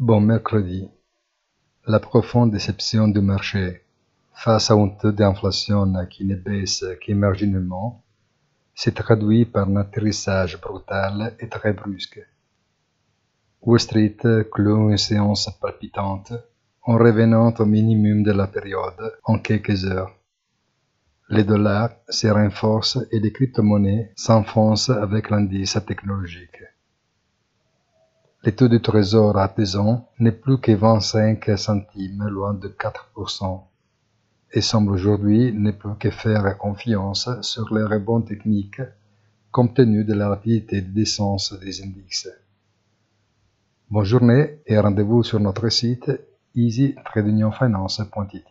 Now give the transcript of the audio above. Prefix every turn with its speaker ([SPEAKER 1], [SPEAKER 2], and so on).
[SPEAKER 1] Bon mercredi. La profonde déception du marché face à un taux d'inflation qui ne baisse qu'émarginement s'est traduit par un atterrissage brutal et très brusque. Wall Street clôt une séance palpitante en revenant au minimum de la période en quelques heures. Les dollars se renforcent et les crypto-monnaies s'enfoncent avec l'indice technologique. Le taux de trésor à présent n'est plus que 25 centimes, loin de 4%, et semble aujourd'hui ne plus que faire confiance sur les rebonds techniques compte tenu de la rapidité de descente des indices. Bonne journée et rendez-vous sur notre site easytradeunionfinance.it.